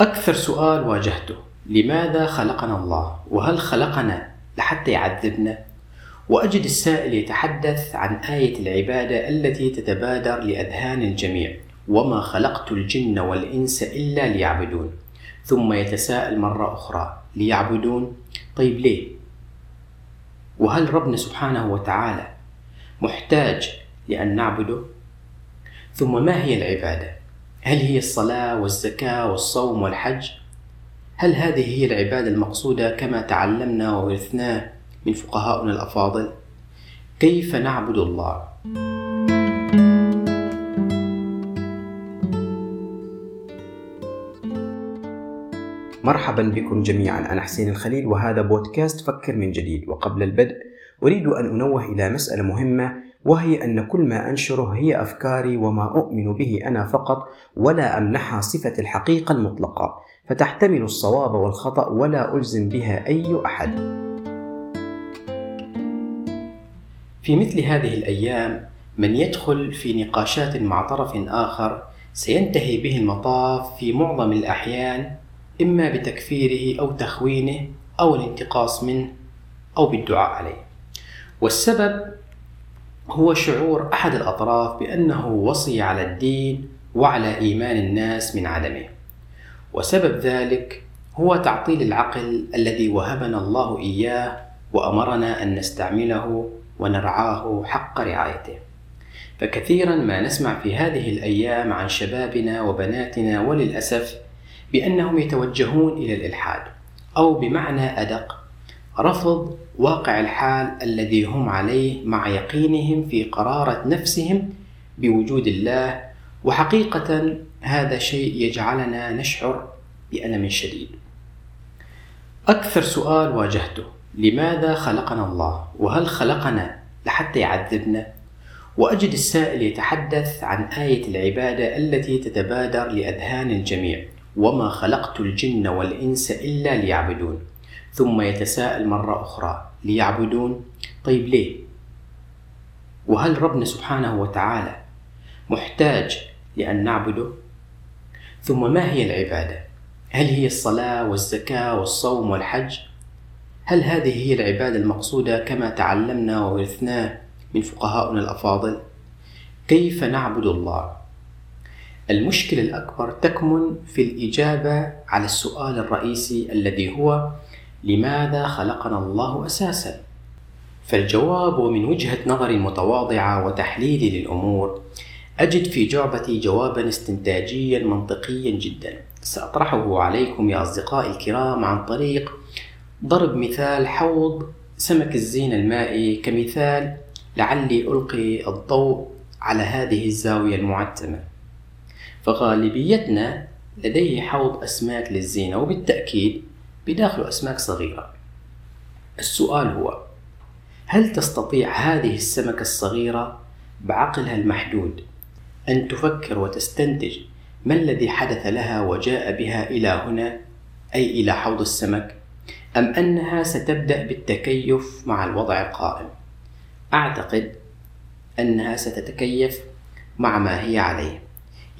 أكثر سؤال واجهته لماذا خلقنا الله؟ وهل خلقنا لحتى يعذبنا؟ وأجد السائل يتحدث عن آية العبادة التي تتبادر لأذهان الجميع وما خلقت الجن والإنس إلا ليعبدون ثم يتساءل مرة أخرى ليعبدون طيب ليه؟ وهل ربنا سبحانه وتعالى محتاج لأن نعبده؟ ثم ما هي العبادة؟ هل هي الصلاة والزكاة والصوم والحج؟ هل هذه هي العبادة المقصودة كما تعلمنا وورثناه من فقهاؤنا الأفاضل؟ كيف نعبد الله؟ مرحبا بكم جميعا أنا حسين الخليل وهذا بودكاست فكر من جديد وقبل البدء أريد أن أنوه إلى مسألة مهمة وهي أن كل ما أنشره هي أفكاري وما أؤمن به أنا فقط ولا أمنحها صفة الحقيقة المطلقة. فتحتمل الصواب والخطأ ولا ألزم بها أي أحد. في مثل هذه الأيام من يدخل في نقاشات مع طرف آخر سينتهي به المطاف في معظم الأحيان إما بتكفيره أو تخوينه أو الانتقاص منه أو بالدعاء عليه. والسبب هو شعور أحد الأطراف بأنه وصي على الدين وعلى إيمان الناس من عدمه. وسبب ذلك هو تعطيل العقل الذي وهبنا الله إياه وأمرنا أن نستعمله ونرعاه حق رعايته. فكثيرا ما نسمع في هذه الأيام عن شبابنا وبناتنا وللأسف بأنهم يتوجهون إلى الإلحاد أو بمعنى أدق رفض واقع الحال الذي هم عليه مع يقينهم في قرارة نفسهم بوجود الله وحقيقة هذا شيء يجعلنا نشعر بألم شديد. أكثر سؤال واجهته لماذا خلقنا الله؟ وهل خلقنا لحتى يعذبنا؟ وأجد السائل يتحدث عن آية العبادة التي تتبادر لأذهان الجميع وما خلقت الجن والإنس إلا ليعبدون ثم يتساءل مرة أخرى ليعبدون طيب ليه؟ وهل ربنا سبحانه وتعالى محتاج لأن نعبده؟ ثم ما هي العبادة؟ هل هي الصلاة والزكاة والصوم والحج؟ هل هذه هي العبادة المقصودة كما تعلمنا وورثناه من فقهاؤنا الأفاضل؟ كيف نعبد الله؟ المشكلة الأكبر تكمن في الإجابة على السؤال الرئيسي الذي هو لماذا خلقنا الله أساسا؟ فالجواب ومن وجهة نظري المتواضعة وتحليلي للأمور. أجد في جعبتي جوابا استنتاجيا منطقيا جدا. سأطرحه عليكم يا أصدقائي الكرام عن طريق ضرب مثال حوض سمك الزين المائي كمثال لعلي ألقي الضوء على هذه الزاوية المعتمة. فغالبيتنا لديه حوض أسماك للزينة وبالتأكيد بداخله أسماك صغيرة. السؤال هو هل تستطيع هذه السمكة الصغيرة بعقلها المحدود أن تفكر وتستنتج ما الذي حدث لها وجاء بها إلى هنا أي إلى حوض السمك أم أنها ستبدأ بالتكيف مع الوضع القائم؟ أعتقد أنها ستتكيف مع ما هي عليه.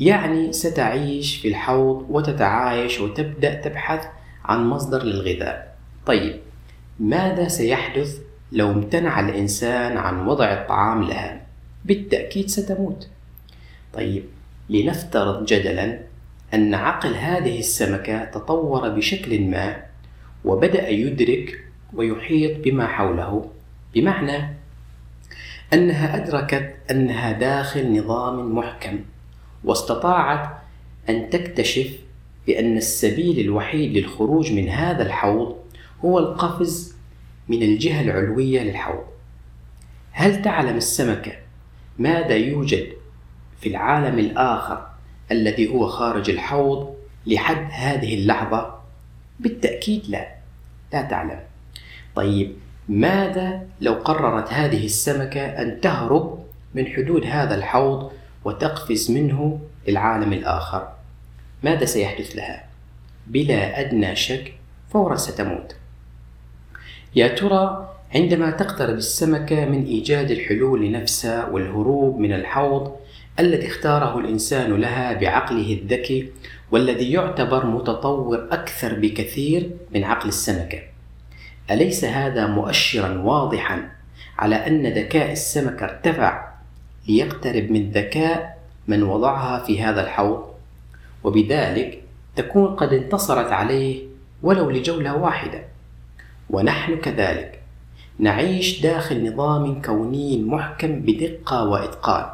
يعني ستعيش في الحوض وتتعايش وتبدأ تبحث عن مصدر للغذاء. طيب ماذا سيحدث لو امتنع الإنسان عن وضع الطعام لها؟ بالتأكيد ستموت. طيب لنفترض جدلا أن عقل هذه السمكة تطور بشكل ما وبدأ يدرك ويحيط بما حوله بمعنى أنها أدركت أنها داخل نظام محكم واستطاعت أن تكتشف بأن السبيل الوحيد للخروج من هذا الحوض هو القفز من الجهة العلوية للحوض. هل تعلم السمكة ماذا يوجد في العالم الآخر الذي هو خارج الحوض لحد هذه اللحظة؟ بالتأكيد لا، لا تعلم. طيب ماذا لو قررت هذه السمكة أن تهرب من حدود هذا الحوض وتقفز منه للعالم الآخر ماذا سيحدث لها؟ بلا أدنى شك فورا ستموت يا ترى عندما تقترب السمكة من إيجاد الحلول لنفسها والهروب من الحوض الذي اختاره الإنسان لها بعقله الذكي والذي يعتبر متطور أكثر بكثير من عقل السمكة أليس هذا مؤشرا واضحا على أن ذكاء السمكة ارتفع ليقترب من ذكاء من وضعها في هذا الحوض وبذلك تكون قد انتصرت عليه ولو لجولة واحدة. ونحن كذلك نعيش داخل نظام كوني محكم بدقة وإتقان.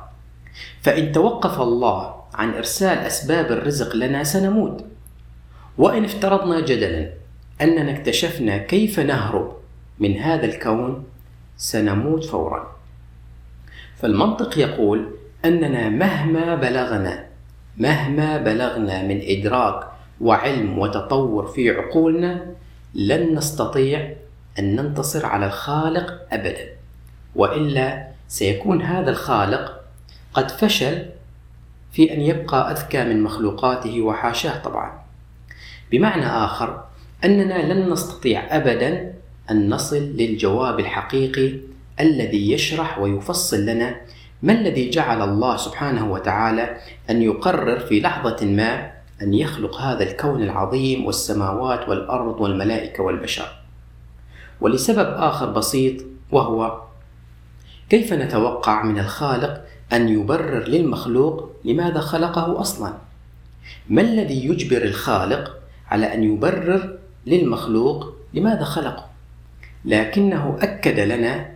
فإن توقف الله عن إرسال أسباب الرزق لنا سنموت. وإن افترضنا جدلا أننا اكتشفنا كيف نهرب من هذا الكون سنموت فورا. فالمنطق يقول أننا مهما بلغنا مهما بلغنا من إدراك وعلم وتطور في عقولنا لن نستطيع أن ننتصر على الخالق أبدا. وإلا سيكون هذا الخالق قد فشل في أن يبقى أذكى من مخلوقاته وحاشاه طبعا. بمعنى آخر أننا لن نستطيع أبدا أن نصل للجواب الحقيقي الذي يشرح ويفصل لنا ما الذي جعل الله سبحانه وتعالى أن يقرر في لحظة ما أن يخلق هذا الكون العظيم والسماوات والأرض والملائكة والبشر؟ ولسبب آخر بسيط وهو كيف نتوقع من الخالق أن يبرر للمخلوق لماذا خلقه أصلا؟ ما الذي يجبر الخالق على أن يبرر للمخلوق لماذا خلقه؟ لكنه أكد لنا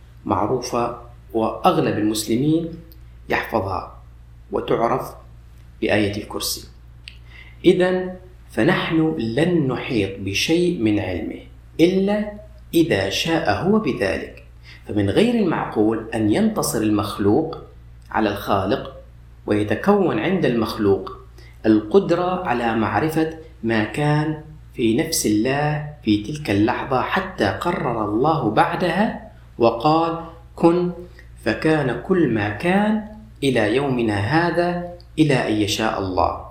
معروفة وأغلب المسلمين يحفظها وتعرف بآية الكرسي. إذا فنحن لن نحيط بشيء من علمه إلا إذا شاء هو بذلك. فمن غير المعقول أن ينتصر المخلوق على الخالق ويتكون عند المخلوق القدرة على معرفة ما كان في نفس الله في تلك اللحظة حتى قرر الله بعدها وقال كن. فكان كل ما كان إلى يومنا هذا إلى أن يشاء الله.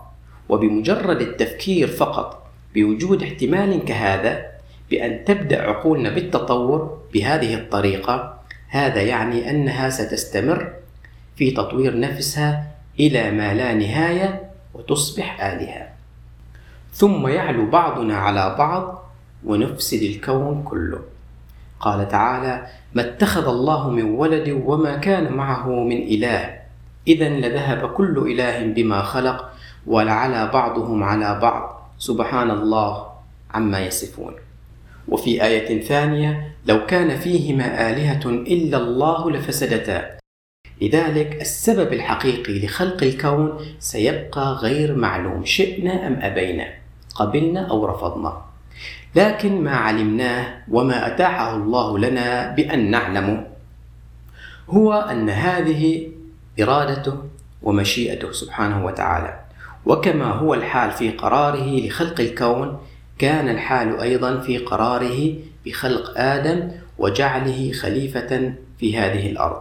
وبمجرد التفكير فقط بوجود احتمال كهذا بأن تبدأ عقولنا بالتطور بهذه الطريقة هذا يعني أنها ستستمر في تطوير نفسها إلى ما لا نهاية وتصبح آلهة. ثم يعلو بعضنا على بعض ونفسد الكون كله. قال تعالى ما اتخذ الله من ولد وما كان معه من إله. إذا لذهب كل إله بما خلق ولعلى بعضهم على بعض. سبحان الله عما يصفون. وفي آية ثانية لو كان فيهما آلهة إلا الله لفسدتا. لذلك السبب الحقيقي لخلق الكون سيبقى غير معلوم شئنا أم أبينا. قبلنا أو رفضنا. لكن ما علمناه وما أتاحه الله لنا بأن نعلمه هو أن هذه إرادته ومشيئته سبحانه وتعالى. وكما هو الحال في قراره لخلق الكون كان الحال أيضا في قراره بخلق آدم وجعله خليفة في هذه الأرض.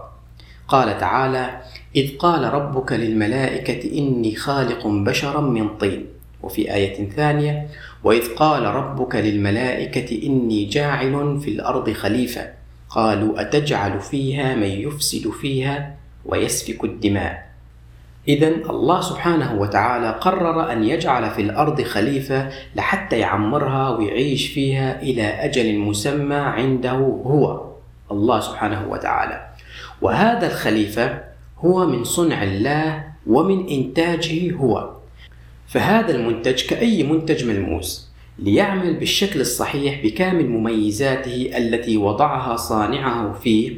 قال تعالى إذ قال ربك للملائكة إني خالق بشرا من طين. وفي آية ثانية وإذ قال ربك للملائكة إني جاعل في الأرض خليفة. قالوا أتجعل فيها من يفسد فيها ويسفك الدماء. إذا الله سبحانه وتعالى قرر أن يجعل في الأرض خليفة لحتى يعمرها ويعيش فيها إلى أجل مسمى عنده هو الله سبحانه وتعالى. وهذا الخليفة هو من صنع الله ومن إنتاجه هو. فهذا المنتج كأي منتج ملموس ليعمل بالشكل الصحيح بكامل مميزاته التي وضعها صانعه فيه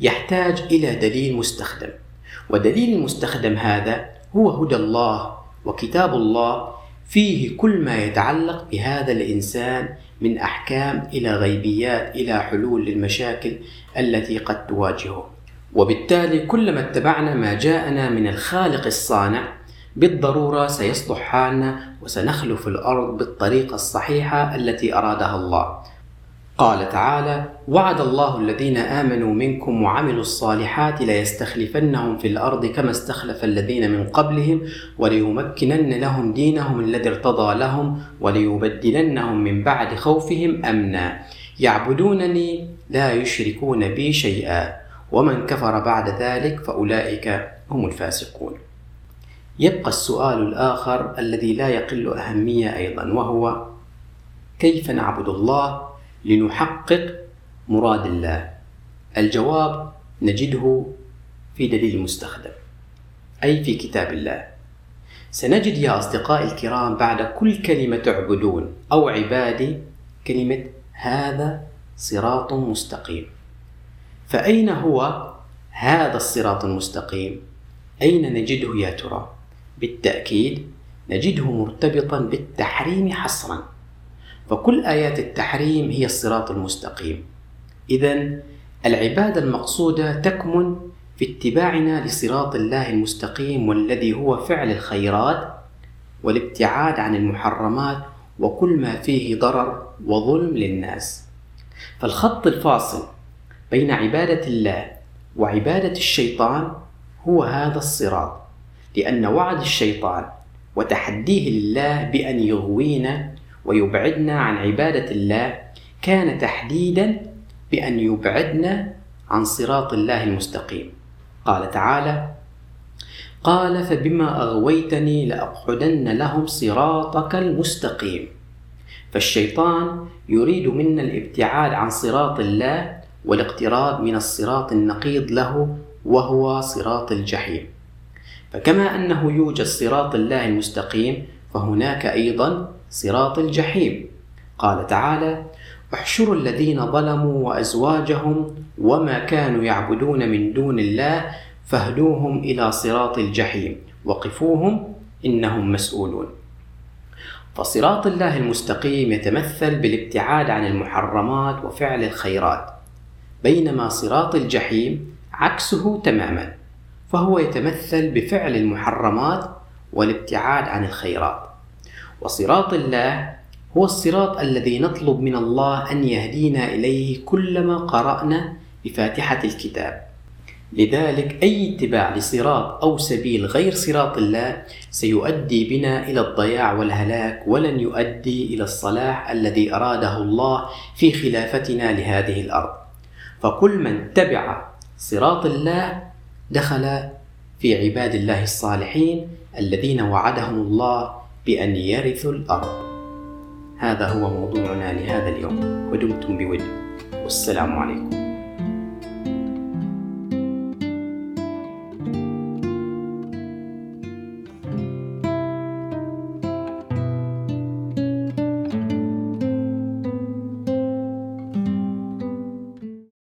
يحتاج إلى دليل مستخدم. ودليل المستخدم هذا هو هدى الله وكتاب الله فيه كل ما يتعلق بهذا الإنسان من أحكام إلى غيبيات إلى حلول للمشاكل التي قد تواجهه. وبالتالي كلما اتبعنا ما جاءنا من الخالق الصانع بالضرورة سيصلح حالنا وسنخلف الأرض بالطريقة الصحيحة التي أرادها الله. قال تعالى وعد الله الذين آمنوا منكم وعملوا الصالحات ليستخلفنهم في الأرض كما استخلف الذين من قبلهم وليمكنن لهم دينهم الذي ارتضى لهم وليبدلنهم من بعد خوفهم أمنا. يعبدونني لا يشركون بي شيئا ومن كفر بعد ذلك فأولئك هم الفاسقون. يبقى السؤال الآخر الذي لا يقل أهمية أيضا وهو كيف نعبد الله لنحقق مراد الله الجواب نجده في دليل المستخدم أي في كتاب الله سنجد يا أصدقائي الكرام بعد كل كلمة تعبدون أو عبادي كلمة هذا صراط مستقيم فأين هو هذا الصراط المستقيم؟ أين نجده يا ترى؟ بالتأكيد نجده مرتبطا بالتحريم حصرا. فكل آيات التحريم هي الصراط المستقيم. إذا العبادة المقصودة تكمن في اتباعنا لصراط الله المستقيم والذي هو فعل الخيرات والابتعاد عن المحرمات وكل ما فيه ضرر وظلم للناس. فالخط الفاصل بين عبادة الله وعبادة الشيطان هو هذا الصراط. لأن وعد الشيطان وتحديه لله بأن يغوينا ويبعدنا عن عبادة الله كان تحديدا بأن يبعدنا عن صراط الله المستقيم. قال تعالى قال فبما أغويتني لأقعدن لهم صراطك المستقيم. فالشيطان يريد منا الابتعاد عن صراط الله والاقتراب من الصراط النقيض له وهو صراط الجحيم. فكما أنه يوجد صراط الله المستقيم فهناك أيضا صراط الجحيم. قال تعالى احشروا الذين ظلموا وأزواجهم وما كانوا يعبدون من دون الله فاهدوهم إلى صراط الجحيم وقفوهم إنهم مسؤولون. فصراط الله المستقيم يتمثل بالابتعاد عن المحرمات وفعل الخيرات بينما صراط الجحيم عكسه تماما. فهو يتمثل بفعل المحرمات والابتعاد عن الخيرات. وصراط الله هو الصراط الذي نطلب من الله أن يهدينا إليه كلما قرأنا بفاتحة الكتاب. لذلك أي اتباع لصراط أو سبيل غير صراط الله سيؤدي بنا إلى الضياع والهلاك ولن يؤدي إلى الصلاح الذي أراده الله في خلافتنا لهذه الأرض. فكل من تبع صراط الله دخل في عباد الله الصالحين الذين وعدهم الله بأن يرثوا الأرض. هذا هو موضوعنا لهذا اليوم. ودمتم بود. والسلام عليكم.